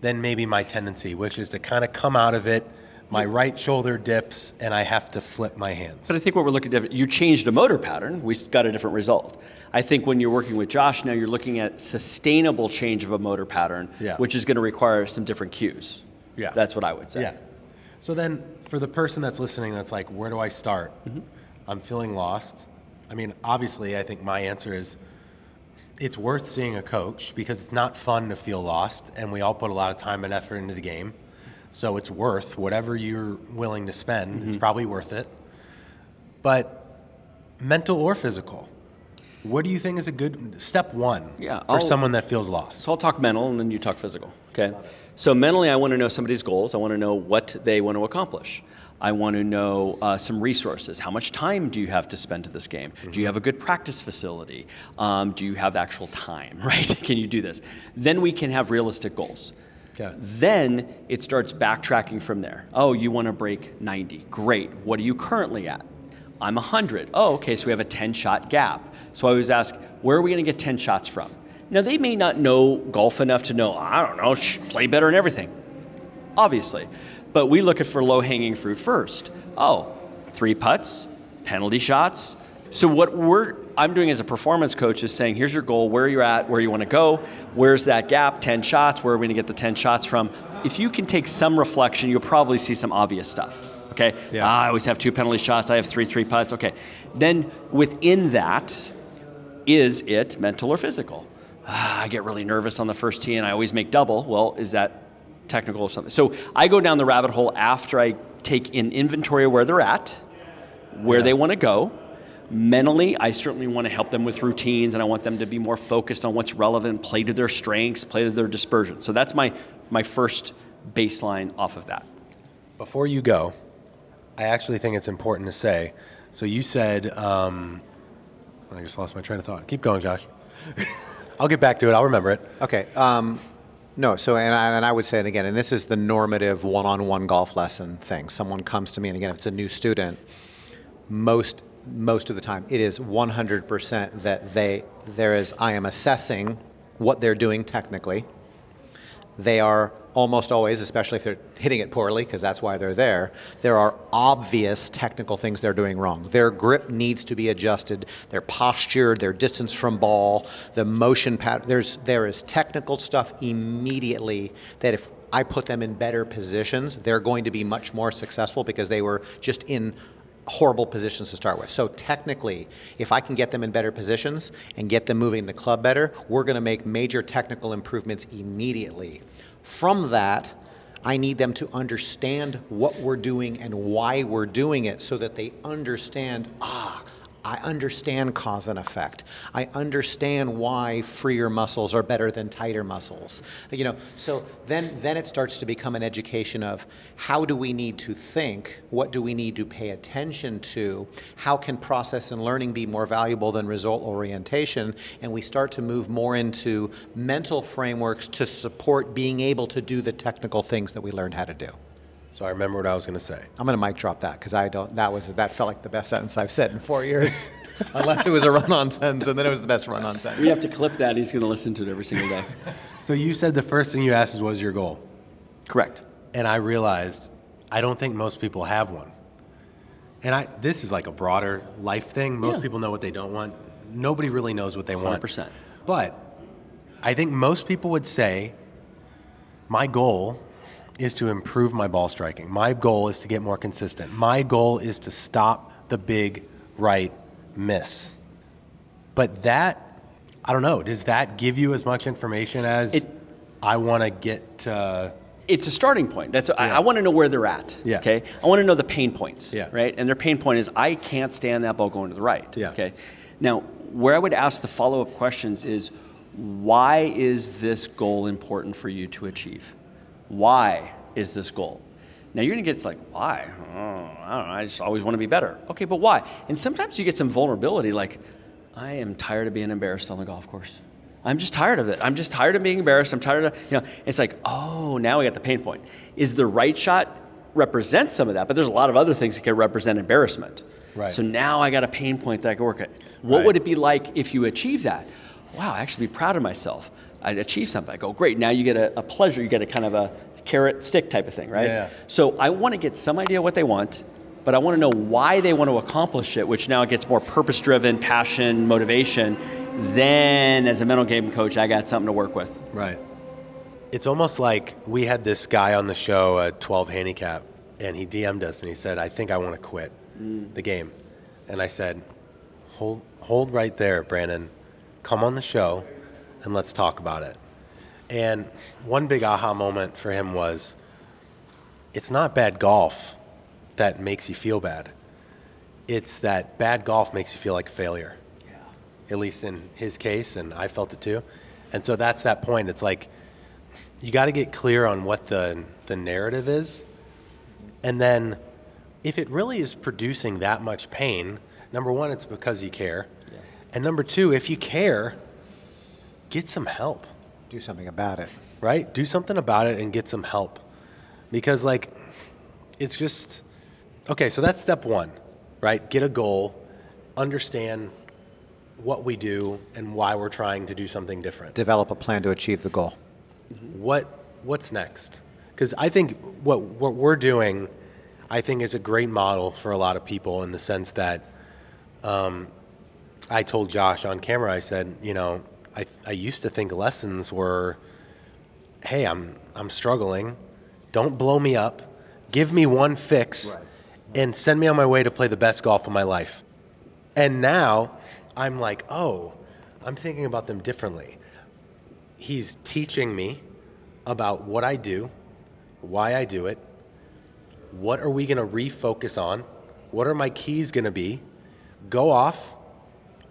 [SPEAKER 1] than maybe my tendency, which is to kind of come out of it. My right shoulder dips, and I have to flip my hands.
[SPEAKER 2] But I think what we're looking at, you changed a motor pattern, we got a different result. I think when you're working with Josh now, you're looking at sustainable change of a motor pattern,
[SPEAKER 1] Yeah.
[SPEAKER 2] which is going to require some different cues.
[SPEAKER 1] Yeah.
[SPEAKER 2] That's what I would say.
[SPEAKER 1] Yeah. So then, for the person that's listening, that's like, where do I start? Mm-hmm. I'm feeling lost. I mean, obviously, I think my answer is it's worth seeing a coach because it's not fun to feel lost, and we all put a lot of time and effort into the game. So it's worth whatever you're willing to spend. It's mm-hmm. probably worth it. But mental or physical, what do you think is a good step one
[SPEAKER 2] Yeah,
[SPEAKER 1] for
[SPEAKER 2] I'll-
[SPEAKER 1] someone that feels lost?
[SPEAKER 2] So I'll talk mental and then you talk physical. Okay. So mentally, I want to know somebody's goals. I want to know what they want to accomplish. I want to know uh, some resources. How much time do you have to spend to this game? Do you have a good practice facility? Um, do you have actual time? Right? can you do this? Then we can have realistic goals.
[SPEAKER 1] Okay.
[SPEAKER 2] Then it starts backtracking from there. Oh, you want to break 90. Great. What are you currently at? I'm 100. Oh, okay, so we have a 10 shot gap. So I always ask, where are we going to get 10 shots from? Now, they may not know golf enough to know, I don't know, sh- play better and everything. Obviously. But we look at for low hanging fruit first. Oh, three putts, penalty shots. So what we're I'm doing as a performance coach is saying, here's your goal, where you're at, where you want to go, where's that gap, 10 shots, where are we going to get the 10 shots from? If you can take some reflection, you'll probably see some obvious stuff. Okay?
[SPEAKER 1] Yeah.
[SPEAKER 2] Ah, I always have two penalty shots, I have three three putts. Okay. Then within that, is it mental or physical? Ah, I get really nervous on the first tee and I always make double. Well, is that technical or something? So I go down the rabbit hole after I take in inventory of where they're at, where they want to go. Mentally, I certainly want to help them with routines and I want them to be more focused on what's relevant, play to their strengths, play to their dispersion. So that's my, my first baseline off of that.
[SPEAKER 1] Before you go, I actually think it's important to say. So you said, um, I just lost my train of thought. Keep going, Josh. I'll get back to it. I'll remember it.
[SPEAKER 3] Okay. Um, no. So, and I, and I would say it again, and this is the normative one-on-one golf lesson thing. Someone comes to me, and again, if it's a new student, most most of the time, it is 100% that they there is. I am assessing what they're doing technically. They are almost always, especially if they're hitting it poorly, because that's why they're there, there are obvious technical things they're doing wrong. Their grip needs to be adjusted, their posture, their distance from ball, the motion pattern. There's, there is technical stuff immediately that if I put them in better positions, they're going to be much more successful because they were just in horrible positions to start with. So technically, if I can get them in better positions and get them moving the club better, we're going to make major technical improvements immediately. From that, I need them to understand what we're doing and why we're doing it so that they understand, ah, I understand cause and effect. I understand why freer muscles are better than tighter muscles. You know, so then then it starts to become an education of how do we need to think? What do we need to pay attention to? How can process and learning be more valuable than result orientation? And we start to move more into mental frameworks to support being able to do the technical things that we learned how to do.
[SPEAKER 1] So I remember what I was going to say.
[SPEAKER 3] I'm going to mic drop that because I don't. That was that felt like the best sentence I've said in four years, unless it was a run-on sentence, and then it was the best run-on sentence.
[SPEAKER 2] We have to clip that. He's going to listen to it every single day.
[SPEAKER 1] So you said the first thing you asked was your goal.
[SPEAKER 2] Correct.
[SPEAKER 1] And I realized I don't think most people have one. And I this is like a broader life thing. Most
[SPEAKER 2] Yeah.
[SPEAKER 1] people know what they don't want. Nobody really knows what they want.
[SPEAKER 2] 100%.
[SPEAKER 1] But I think most people would say my goal is to improve my ball striking. My goal is to get more consistent. My goal is to stop the big right miss. But that I don't know, does that give you as much information as
[SPEAKER 2] It-
[SPEAKER 1] I want to get uh,
[SPEAKER 2] it's a starting point. That's I, I want to know where they're at.
[SPEAKER 1] Yeah.
[SPEAKER 2] Okay. I want to know the pain points.
[SPEAKER 1] Yeah.
[SPEAKER 2] Right. And their pain point is I can't stand that ball going to the right.
[SPEAKER 1] Yeah.
[SPEAKER 2] Okay. Now, where I would ask the follow up questions is, why is this goal important for you to achieve? Why is this goal? Now you're gonna get like why? Oh, I don't know. I just always want to be better. Okay, but why? And sometimes you get some vulnerability, like I am tired of being embarrassed on the golf course. I'm just tired of it. I'm just tired of being embarrassed. I'm tired of, you know, it's like, oh, now we got the pain point. Is the right shot represent some of that, but there's a lot of other things that can represent embarrassment.
[SPEAKER 1] Right.
[SPEAKER 2] So now I got a pain point that I can work at. What
[SPEAKER 1] Right.
[SPEAKER 2] would it be like if you achieve that? Wow, I actually be proud of myself. I achieved something. I go, great. Now you get a, a pleasure. You get a kind of a carrot stick type of thing, right?
[SPEAKER 1] Yeah.
[SPEAKER 2] So I want to get some idea what they want, but I want to know why they want to accomplish it, which now gets more purpose driven, passion, motivation. Then, as a mental game coach, I got something to work with.
[SPEAKER 1] Right. It's almost like we had this guy on the show at 12 handicap, and he DM'd us and he said, "I think I want to quit mm. the game," and I said, "Hold, hold right there, Brandon. Come on the show, and let's talk about it." And one big aha moment for him was, it's not bad golf that makes you feel bad. It's that bad golf makes you feel like a failure at least in his case, and I felt it too. And so that's that point. It's like you got to get clear on what the the narrative is, and then if it really is producing that much pain, number one, it's because you care, yes. and number two, if you care, get some help.
[SPEAKER 3] Do something about it.
[SPEAKER 1] Right? Do something about it and get some help, because like it's just okay. So that's step one, right? Get a goal, understand what we do and why we're trying to do something different.
[SPEAKER 3] Develop a plan to achieve the goal.
[SPEAKER 1] What what's next? Because I think what what we're doing, I think is a great model for a lot of people in the sense that, um, I told Josh on camera. I said, you know, I I used to think lessons were, hey, I'm I'm struggling, don't blow me up, give me one fix, and send me on my way to play the best golf of my life. And now I'm like, oh, I'm thinking about them differently. He's teaching me about what I do, why I do it, what are we going to refocus on, what are my keys going to be, go off,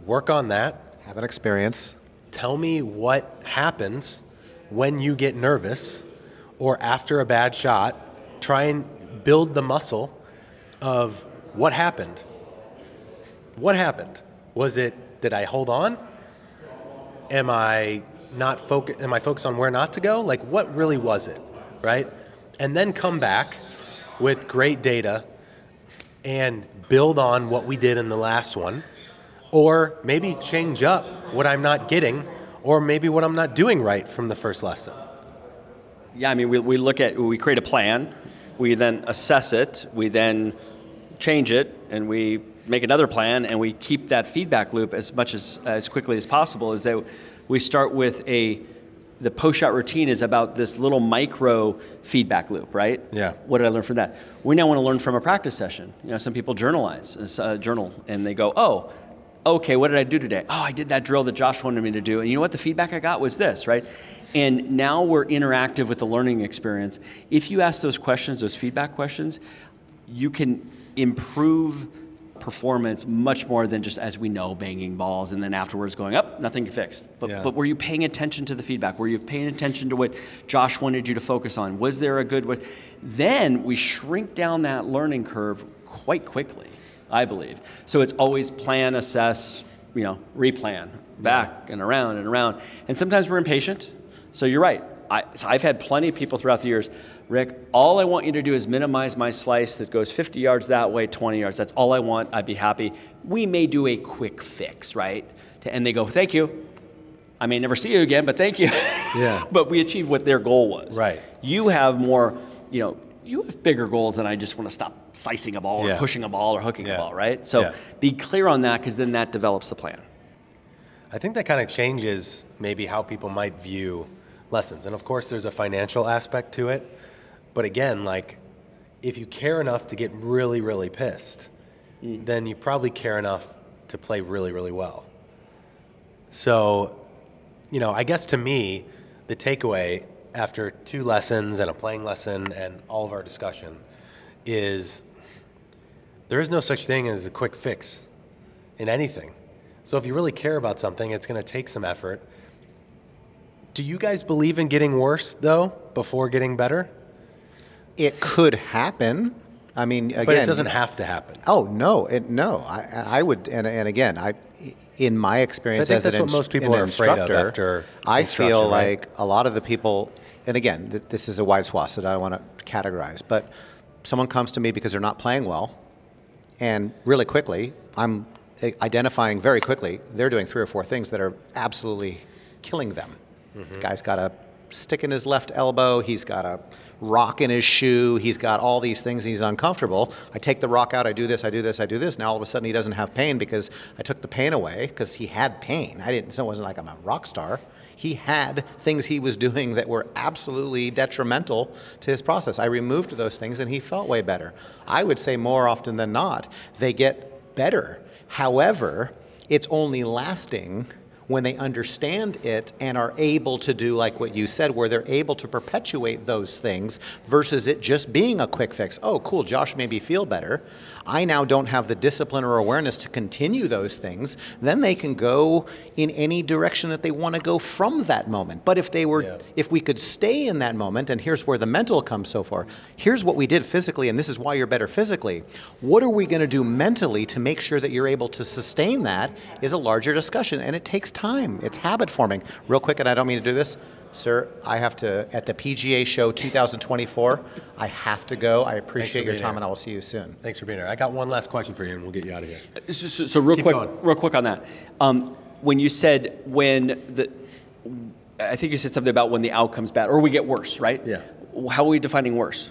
[SPEAKER 1] work on that,
[SPEAKER 3] Have an experience.
[SPEAKER 1] Tell me what happens when you get nervous or after a bad shot. Try and build the muscle of what happened. What happened? Was it did I hold on? Am I not focus? Am I focused on where not to go? Like what really was it, right? And then come back with great data and build on what we did in the last one or maybe change up what I'm not getting, or maybe what I'm not doing right from the first lesson.
[SPEAKER 2] Yeah, I mean, we, we look at, we create a plan, we then assess it, we then change it, and we make another plan, and we keep that feedback loop as much as, as quickly as possible. Is that we start with a, the post shot routine is about this little micro feedback loop, right?
[SPEAKER 1] Yeah.
[SPEAKER 2] What did I learn from that? We now want to learn from a practice session. You know, some people journalize, uh, journal, and they go, oh, okay, what did I do today? Oh, I did that drill that Josh wanted me to do. And you know what? The feedback I got was this, right? And now we're interactive with the learning experience. If you ask those questions, those feedback questions, you can improve performance much more than just as we know banging balls and then afterwards going up nothing fixed but,
[SPEAKER 1] Yeah.
[SPEAKER 2] but were you paying attention to the feedback were you paying attention to what josh wanted you to focus on was there a good way then we shrink down that learning curve quite quickly i believe so it's always plan assess you know replan back and around and around and sometimes we're impatient so you're right I, so I've had plenty of people throughout the years, Rick, all I want you to do is minimize my slice that goes 50 yards that way, 20 yards. That's all I want. I'd be happy. We may do a quick fix, right? And they go, thank you. I may never see you again, but thank you.
[SPEAKER 1] Yeah.
[SPEAKER 2] but we achieved what their goal was.
[SPEAKER 1] Right.
[SPEAKER 2] You have more, you know, you have bigger goals than I just want to stop slicing a ball
[SPEAKER 1] Yeah.
[SPEAKER 2] or pushing a ball or hooking
[SPEAKER 1] Yeah.
[SPEAKER 2] a ball, right? So
[SPEAKER 1] Yeah.
[SPEAKER 2] be clear on that because then that develops the plan.
[SPEAKER 1] I think that kind of changes maybe how people might view lessons. And of course, there's a financial aspect to it. But again, like, if you care enough to get really, really pissed, mm. then you probably care enough to play really, really well. So, you know, I guess to me, the takeaway after two lessons and a playing lesson and all of our discussion is there is no such thing as a quick fix in anything. So if you really care about something, it's going to take some effort. Do you guys believe in getting worse though before getting better?
[SPEAKER 3] It could happen. I mean, again,
[SPEAKER 1] But it doesn't have to happen.
[SPEAKER 3] Oh no, it, no. I, I would, and, and again, I, in my experience as an, inst-
[SPEAKER 1] most people
[SPEAKER 3] an
[SPEAKER 1] are afraid of
[SPEAKER 3] instructor, I feel
[SPEAKER 1] right?
[SPEAKER 3] like a lot of the people, and again, th- this is a wide swath, so I don't want to categorize, but someone comes to me because they're not playing well, and really quickly, I'm identifying very quickly they're doing three or four things that are absolutely killing them.
[SPEAKER 1] Mm-hmm.
[SPEAKER 3] Guy's got a stick in his left elbow. He's got a rock in his shoe. He's got all these things. He's uncomfortable. I take the rock out. I do this. I do this. I do this. Now all of a sudden he doesn't have pain because I took the pain away because he had pain. I didn't. So it wasn't like I'm a rock star. He had things he was doing that were absolutely detrimental to his process. I removed those things and he felt way better. I would say more often than not, they get better. However, it's only lasting when they understand it and are able to do like what you said where they're able to perpetuate those things versus it just being a quick fix. Oh cool josh made me feel better. I now don't have the discipline or awareness to continue those things. Then they can go in any direction that they want to go from that moment. But if they were
[SPEAKER 1] Yeah.
[SPEAKER 3] if we could stay in that moment and here's where the mental comes so far. Here's what we did physically and this is why you're better physically. What are we going to do mentally to make sure that you're able to sustain that is a larger discussion and it takes time it's habit forming real quick and i don't mean to do this sir i have to at the pga show 2024 i have to go i appreciate your time
[SPEAKER 1] here.
[SPEAKER 3] and i will see you soon
[SPEAKER 1] Thanks for being here. I got one last question for you, and we'll get you out of here.
[SPEAKER 2] So, so, so real
[SPEAKER 1] Keep
[SPEAKER 2] quick,
[SPEAKER 1] going.
[SPEAKER 2] real quick on that. Um, when you said when the, I think you said something about when the outcome's bad or we get worse, right?
[SPEAKER 1] Yeah.
[SPEAKER 2] How are we defining worse?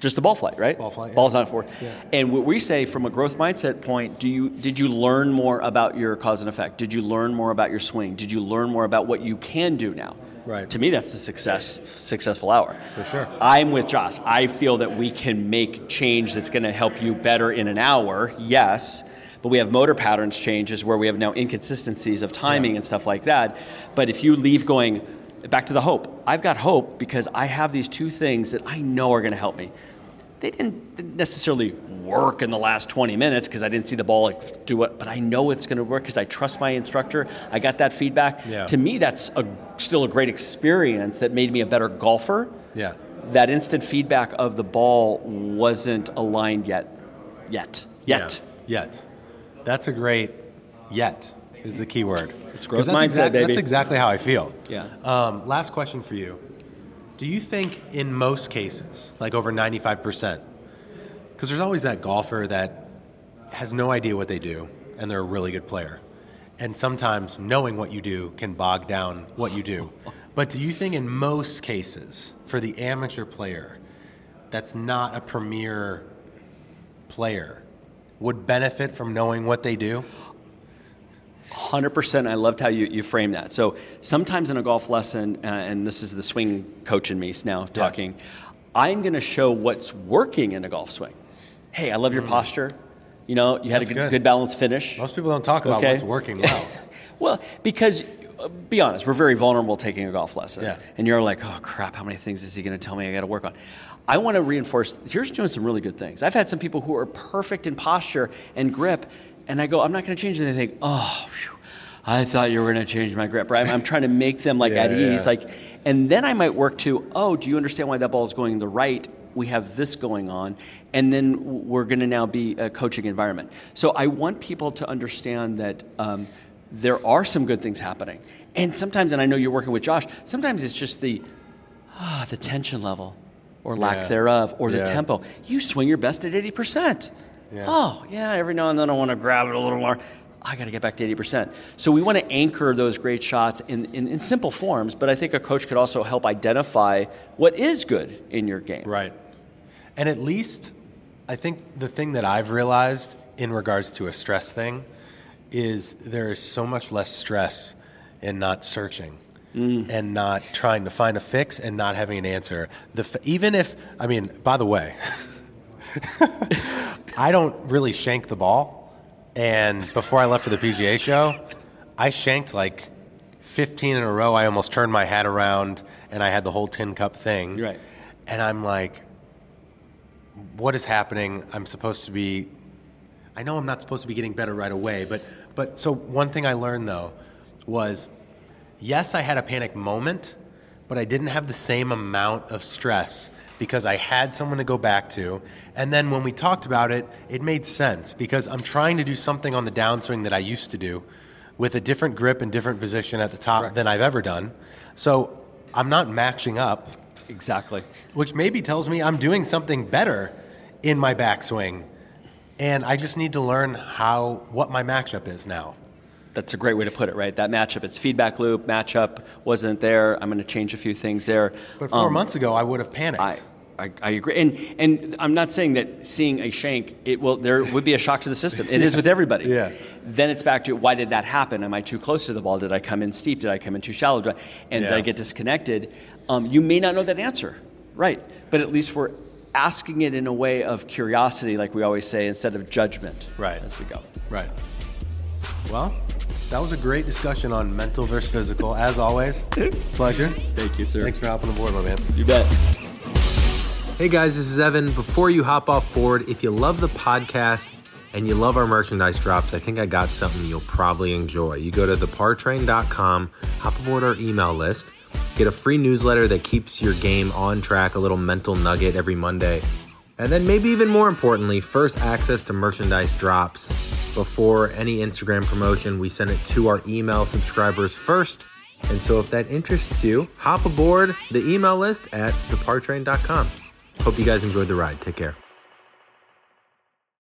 [SPEAKER 2] Just the ball flight, right?
[SPEAKER 1] Ball flight, yeah.
[SPEAKER 2] Ball's not forward. And what we say from a growth mindset point, do you did you learn more about your cause and effect? Did you learn more about your swing? Did you learn more about what you can do now?
[SPEAKER 1] Right.
[SPEAKER 2] To me, that's the success successful hour.
[SPEAKER 1] For sure.
[SPEAKER 2] I'm with Josh. I feel that we can make change that's going to help you better in an hour, yes, but we have motor patterns changes where we have now inconsistencies of timing and stuff like that. But if you leave going back to the hope, I've got hope because I have these two things that I know are going to help me. They didn't necessarily work in the last 20 minutes because I didn't see the ball like, do it, but I know it's going to work because I trust my instructor. I got that feedback.
[SPEAKER 1] Yeah.
[SPEAKER 2] To me, that's a, still a great experience that made me a better golfer
[SPEAKER 1] Yeah.
[SPEAKER 2] that instant feedback of the ball wasn't aligned yet. Yet. Yet.
[SPEAKER 1] Yeah. Yet. That's a great yet is the key word.
[SPEAKER 2] It's growth
[SPEAKER 1] that's
[SPEAKER 2] mindset,
[SPEAKER 1] exact-
[SPEAKER 2] baby.
[SPEAKER 1] That's exactly how I feel.
[SPEAKER 2] Yeah.
[SPEAKER 1] Um, last question for you. Do you think in most cases, like over 95%, because there's always that golfer that has no idea what they do and they're a really good player. And sometimes knowing what you do can bog down what you do. But do you think in most cases, for the amateur player that's not a premier player, would benefit from knowing what they do?
[SPEAKER 2] 100%. I loved how you, you framed that. So sometimes in a golf lesson, uh, and this is the swing coach in me now talking, I'm going to show what's working in a golf swing. Hey, I love your posture. You know, you had
[SPEAKER 1] Mm. That's
[SPEAKER 2] a good,
[SPEAKER 1] good.
[SPEAKER 2] good balanced finish.
[SPEAKER 1] Most people don't talk about
[SPEAKER 2] Okay.
[SPEAKER 1] what's working well.
[SPEAKER 2] Well, because uh, be honest, we're very vulnerable taking a golf lesson.
[SPEAKER 1] Yeah.
[SPEAKER 2] And you're like, oh crap, how many things is he going to tell me I got to work on? I want to reinforce. Here's doing some really good things. I've had some people who are perfect in posture and grip, and I go, I'm not going to change anything. Oh, phew, I thought you were going to change my grip. Right? I'm, I'm trying to make them like
[SPEAKER 1] Yeah,
[SPEAKER 2] at
[SPEAKER 1] yeah.
[SPEAKER 2] ease, like, and then I might work to, oh, do you understand why that ball is going the right? We have this going on, and then we're going to now be a coaching environment. So I want people to understand that. Um, there are some good things happening. And sometimes, and I know you're working with Josh, sometimes it's just the ah, the tension level or lack
[SPEAKER 1] Yeah.
[SPEAKER 2] thereof or the
[SPEAKER 1] Yeah.
[SPEAKER 2] tempo. You swing your best at 80%. Oh, yeah, every now and then I want to grab it a little more. I got to get back to 80%. So we want to anchor those great shots in, in, in simple forms, but I think a coach could also help identify what is good in your game.
[SPEAKER 1] Right. And at least, I think the thing that I've realized in regards to a stress thing is there is so much less stress in not searching mm. and not trying to find a fix and not having an answer. The f- even if I mean, by the way, I don't really shank the ball. And before I left for the PGA show, I shanked like 15 in a row. I almost turned my hat around and I had the whole tin cup thing.
[SPEAKER 2] Right.
[SPEAKER 1] And I'm like, what is happening? I'm supposed to be. I know I'm not supposed to be getting better right away, but but so one thing I learned though was, yes, I had a panic moment, but I didn't have the same amount of stress because I had someone to go back to. And then when we talked about it, it made sense because I'm trying to do something on the downswing that I used to do with a different grip and different position at the top than I've ever done. So I'm not matching up
[SPEAKER 2] Exactly.
[SPEAKER 1] which maybe tells me I'm doing something better in my backswing. And I just need to learn how what my matchup is now.
[SPEAKER 2] That's a great way to put it, right? That matchup, it's feedback loop, matchup wasn't there. I'm going to change a few things there.
[SPEAKER 1] But four
[SPEAKER 2] Um,
[SPEAKER 1] months ago, I would have panicked.
[SPEAKER 2] I, I, I agree, and and I'm not saying that seeing a shank, it will there would be a shock to the system. It is with everybody.
[SPEAKER 1] Yeah.
[SPEAKER 2] Then it's back to why did that happen? Am I too close to the ball? Did I come in steep? Did I come in too shallow? Did I- and did I get disconnected? Um, you may not know that answer, right? But at least we're asking it in a way of curiosity, like we always say, instead of judgment.
[SPEAKER 1] Right.
[SPEAKER 2] As we go.
[SPEAKER 1] right. Well, that was a great discussion on mental versus physical. As always, pleasure.
[SPEAKER 2] Thank you, sir.
[SPEAKER 1] Thanks for hopping aboard, my man.
[SPEAKER 2] You bet.
[SPEAKER 4] Hey guys, this is Evan. Before you hop off board, if you love the podcast and you love our merchandise drops, I think I got something you'll probably enjoy. You go to thepartrain.com, hop aboard our email list, get a free newsletter that keeps your game on track, a little mental nugget every Monday. And then, maybe even more importantly, first access to merchandise drops before any Instagram promotion. We send it to our email subscribers first. And so, if that interests you, hop aboard the email list at thepartrain.com. Hope you guys enjoyed the ride. Take care.